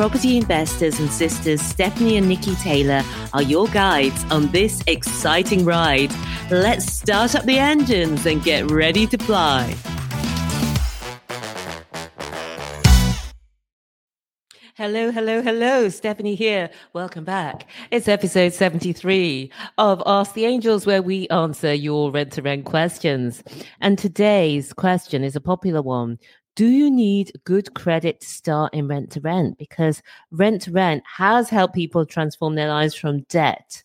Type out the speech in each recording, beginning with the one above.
Property investors and sisters Stephanie and Nikki Taylor are your guides on this exciting ride. Let's start up the engines and get ready to fly. Hello, hello, hello. Stephanie here. Welcome back. It's episode 73 of Ask the Angels, where we answer your rent to rent questions. And today's question is a popular one do you need good credit to start in rent to rent? Because rent to rent has helped people transform their lives from debt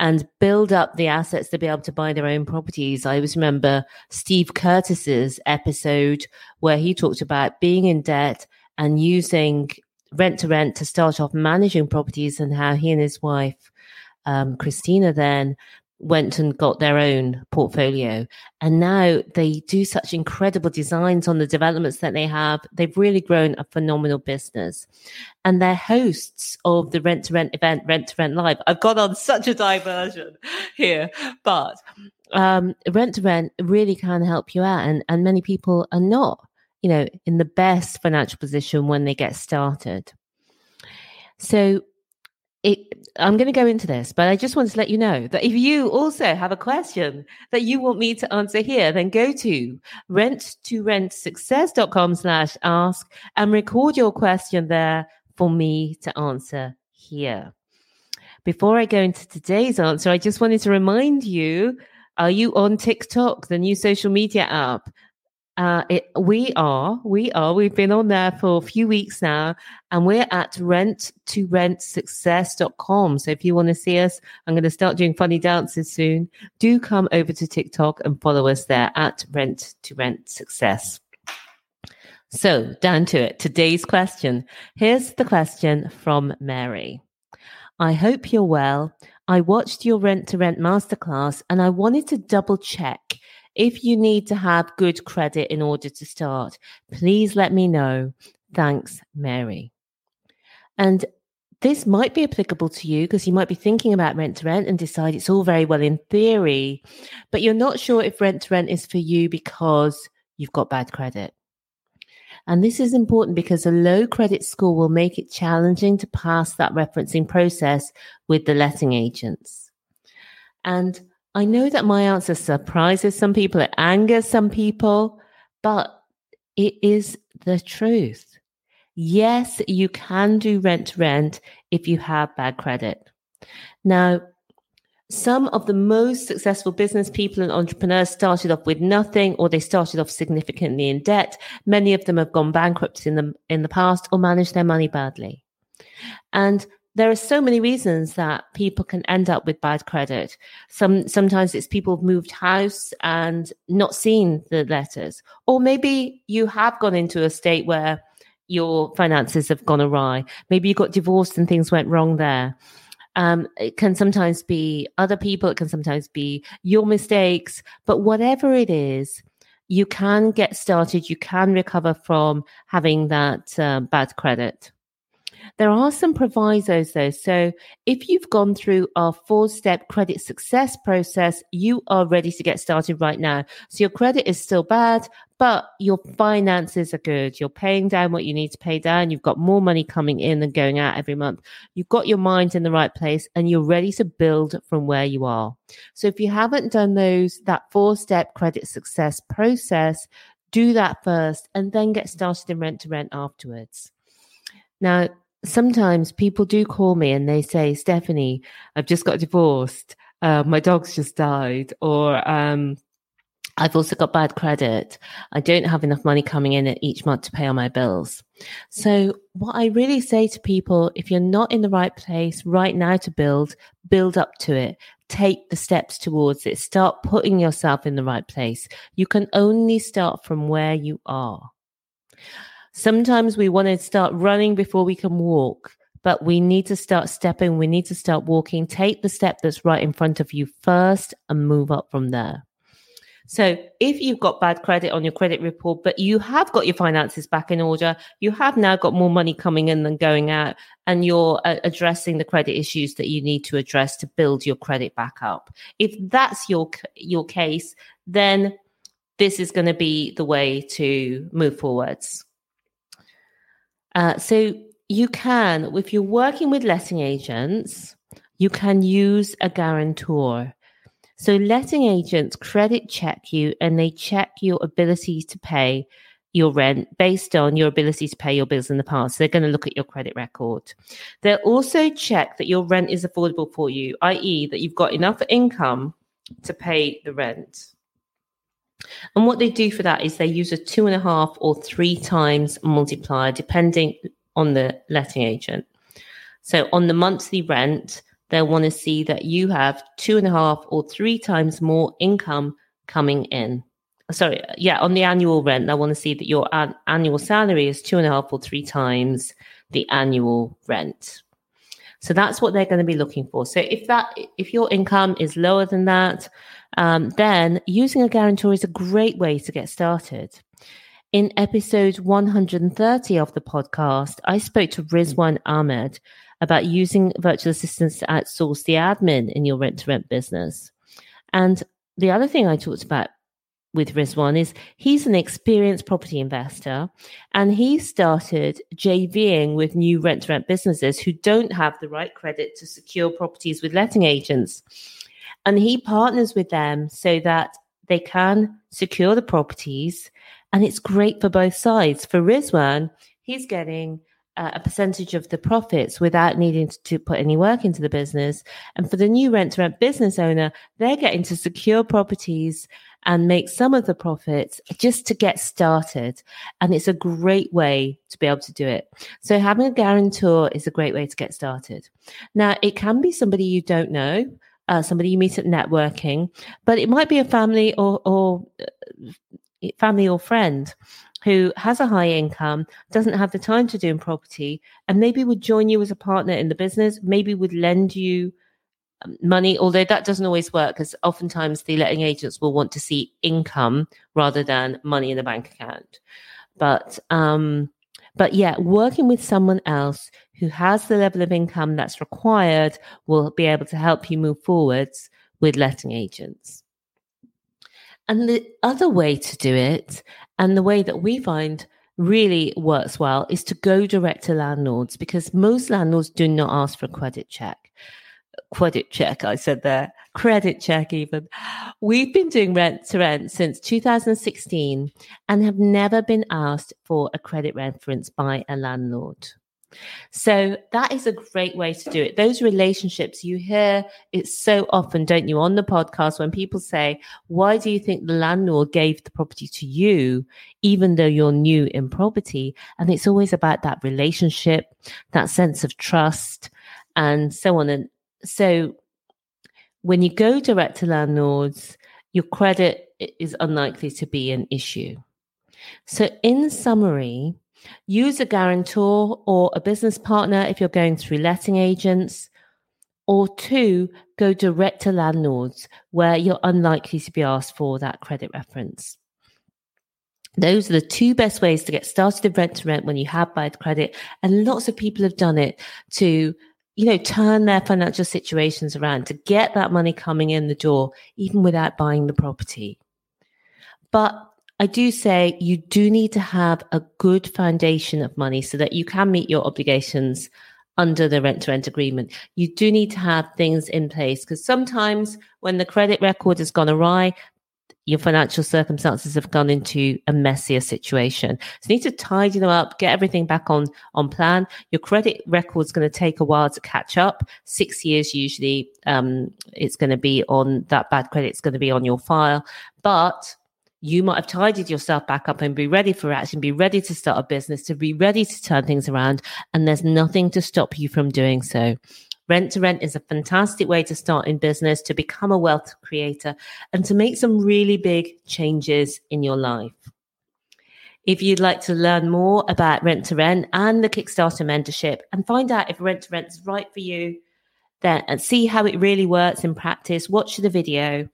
and build up the assets to be able to buy their own properties. I always remember Steve Curtis's episode where he talked about being in debt and using rent to rent to start off managing properties and how he and his wife, um, Christina, then went and got their own portfolio. And now they do such incredible designs on the developments that they have. They've really grown a phenomenal business. And they're hosts of the rent to rent event rent to rent live. I've gone on such a diversion here but um, rent to rent really can help you out and, and many people are not you know in the best financial position when they get started. So it, I'm going to go into this, but I just want to let you know that if you also have a question that you want me to answer here, then go to rent to rent success.com slash ask and record your question there for me to answer here. Before I go into today's answer, I just wanted to remind you are you on TikTok, the new social media app? Uh, it, we are, we are. We've been on there for a few weeks now, and we're at rent. So if you want to see us, I'm going to start doing funny dances soon. Do come over to TikTok and follow us there at rent to rent success. So down to it. Today's question. Here's the question from Mary. I hope you're well. I watched your rent to rent masterclass and I wanted to double check if you need to have good credit in order to start, please let me know. Thanks, Mary. And this might be applicable to you because you might be thinking about rent to rent and decide it's all very well in theory, but you're not sure if rent to rent is for you because you've got bad credit. And this is important because a low credit score will make it challenging to pass that referencing process with the letting agents. And I know that my answer surprises some people, it angers some people, but it is the truth. Yes, you can do rent to rent if you have bad credit. Now, some of the most successful business people and entrepreneurs started off with nothing or they started off significantly in debt. Many of them have gone bankrupt in the, in the past or managed their money badly. And there are so many reasons that people can end up with bad credit. Some sometimes it's people have moved house and not seen the letters, or maybe you have gone into a state where your finances have gone awry. Maybe you got divorced and things went wrong there. Um, it can sometimes be other people. It can sometimes be your mistakes. But whatever it is, you can get started. You can recover from having that uh, bad credit. There are some provisos though. So if you've gone through our four step credit success process, you are ready to get started right now. So your credit is still bad, but your finances are good. You're paying down what you need to pay down. You've got more money coming in than going out every month. You've got your mind in the right place and you're ready to build from where you are. So if you haven't done those, that four step credit success process, do that first and then get started in rent to rent afterwards. Now, sometimes people do call me and they say, Stephanie, I've just got divorced. Uh, my dog's just died. Or, um, I've also got bad credit. I don't have enough money coming in each month to pay all my bills. So, what I really say to people, if you're not in the right place right now to build, build up to it. Take the steps towards it. Start putting yourself in the right place. You can only start from where you are. Sometimes we want to start running before we can walk, but we need to start stepping. We need to start walking. Take the step that's right in front of you first and move up from there. So if you've got bad credit on your credit report, but you have got your finances back in order, you have now got more money coming in than going out, and you're uh, addressing the credit issues that you need to address to build your credit back up. If that's your your case, then this is going to be the way to move forwards. Uh, so you can, if you're working with letting agents, you can use a guarantor. So letting agents credit check you and they check your ability to pay your rent based on your ability to pay your bills in the past. So they're going to look at your credit record. They'll also check that your rent is affordable for you, i.e., that you've got enough income to pay the rent. And what they do for that is they use a two and a half or three times multiplier, depending on the letting agent. So on the monthly rent, they'll want to see that you have two and a half or three times more income coming in. Sorry, yeah, on the annual rent, they want to see that your an- annual salary is two and a half or three times the annual rent. So that's what they're going to be looking for. So if that, if your income is lower than that, um, then using a guarantor is a great way to get started. In episode 130 of the podcast, I spoke to Rizwan Ahmed about using virtual assistants to outsource the admin in your rent to rent business. And the other thing I talked about with Rizwan is he's an experienced property investor and he started JVing with new rent to rent businesses who don't have the right credit to secure properties with letting agents. And he partners with them so that they can secure the properties. And it's great for both sides. For Rizwan, he's getting uh, a percentage of the profits without needing to put any work into the business. And for the new rent to rent business owner, they're getting to secure properties and make some of the profits just to get started. And it's a great way to be able to do it. So having a guarantor is a great way to get started. Now, it can be somebody you don't know. Uh, somebody you meet at networking, but it might be a family or, or uh, family or friend who has a high income, doesn't have the time to do in property, and maybe would join you as a partner in the business, maybe would lend you um, money, although that doesn't always work because oftentimes the letting agents will want to see income rather than money in the bank account. But um, but yeah, working with someone else who has the level of income that's required will be able to help you move forwards with letting agents. And the other way to do it, and the way that we find really works well, is to go direct to landlords because most landlords do not ask for a credit check. Credit check, I said there, credit check even. We've been doing rent to rent since 2016 and have never been asked for a credit reference by a landlord. So that is a great way to do it. Those relationships you hear it so often, don't you, on the podcast when people say, Why do you think the landlord gave the property to you, even though you're new in property? And it's always about that relationship, that sense of trust, and so on. And so when you go direct to landlords, your credit is unlikely to be an issue. So, in summary, Use a guarantor or a business partner if you're going through letting agents. Or two, go direct to landlords where you're unlikely to be asked for that credit reference. Those are the two best ways to get started in rent to rent when you have bad credit. And lots of people have done it to, you know, turn their financial situations around to get that money coming in the door, even without buying the property. But I do say you do need to have a good foundation of money so that you can meet your obligations under the rent to rent agreement. You do need to have things in place because sometimes when the credit record has gone awry, your financial circumstances have gone into a messier situation. So you need to tidy them up, get everything back on on plan. Your credit record's going to take a while to catch up. Six years usually, um, it's going to be on that bad credit's going to be on your file, but you might have tidied yourself back up and be ready for action, be ready to start a business, to be ready to turn things around. And there's nothing to stop you from doing so. Rent to rent is a fantastic way to start in business, to become a wealth creator, and to make some really big changes in your life. If you'd like to learn more about Rent to Rent and the Kickstarter mentorship and find out if Rent to Rent is right for you, then and see how it really works in practice, watch the video,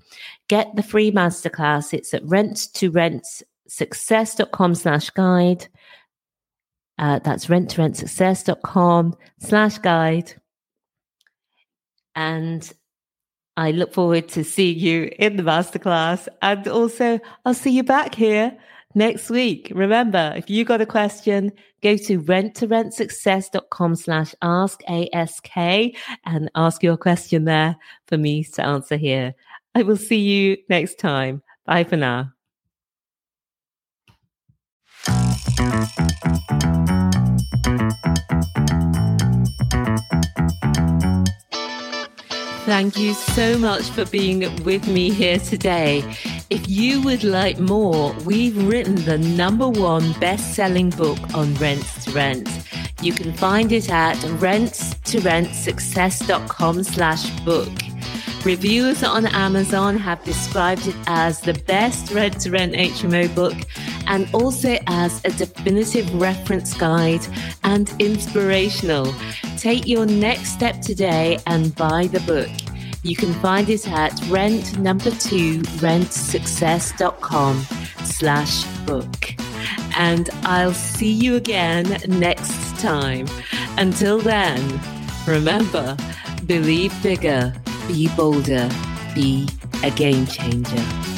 get the free masterclass. It's at rent to rent success.com slash guide. Uh, that's rent to rent success.com slash guide. And I look forward to seeing you in the masterclass. And also, I'll see you back here next week. Remember, if you got a question, go to rent2rentsuccess.com slash ask ask and ask your question there for me to answer here. I will see you next time. Bye for now. Thank you so much for being with me here today. If you would like more, we've written the number one best selling book on rents to rent. You can find it at rents2rentsuccess.com slash book. Reviewers on Amazon have described it as the best rent to rent HMO book and also as a definitive reference guide and inspirational. Take your next step today and buy the book. You can find it at rent number two rentsuccess.com slash book. And I'll see you again next time. Until then, remember, believe bigger, be bolder, be a game changer.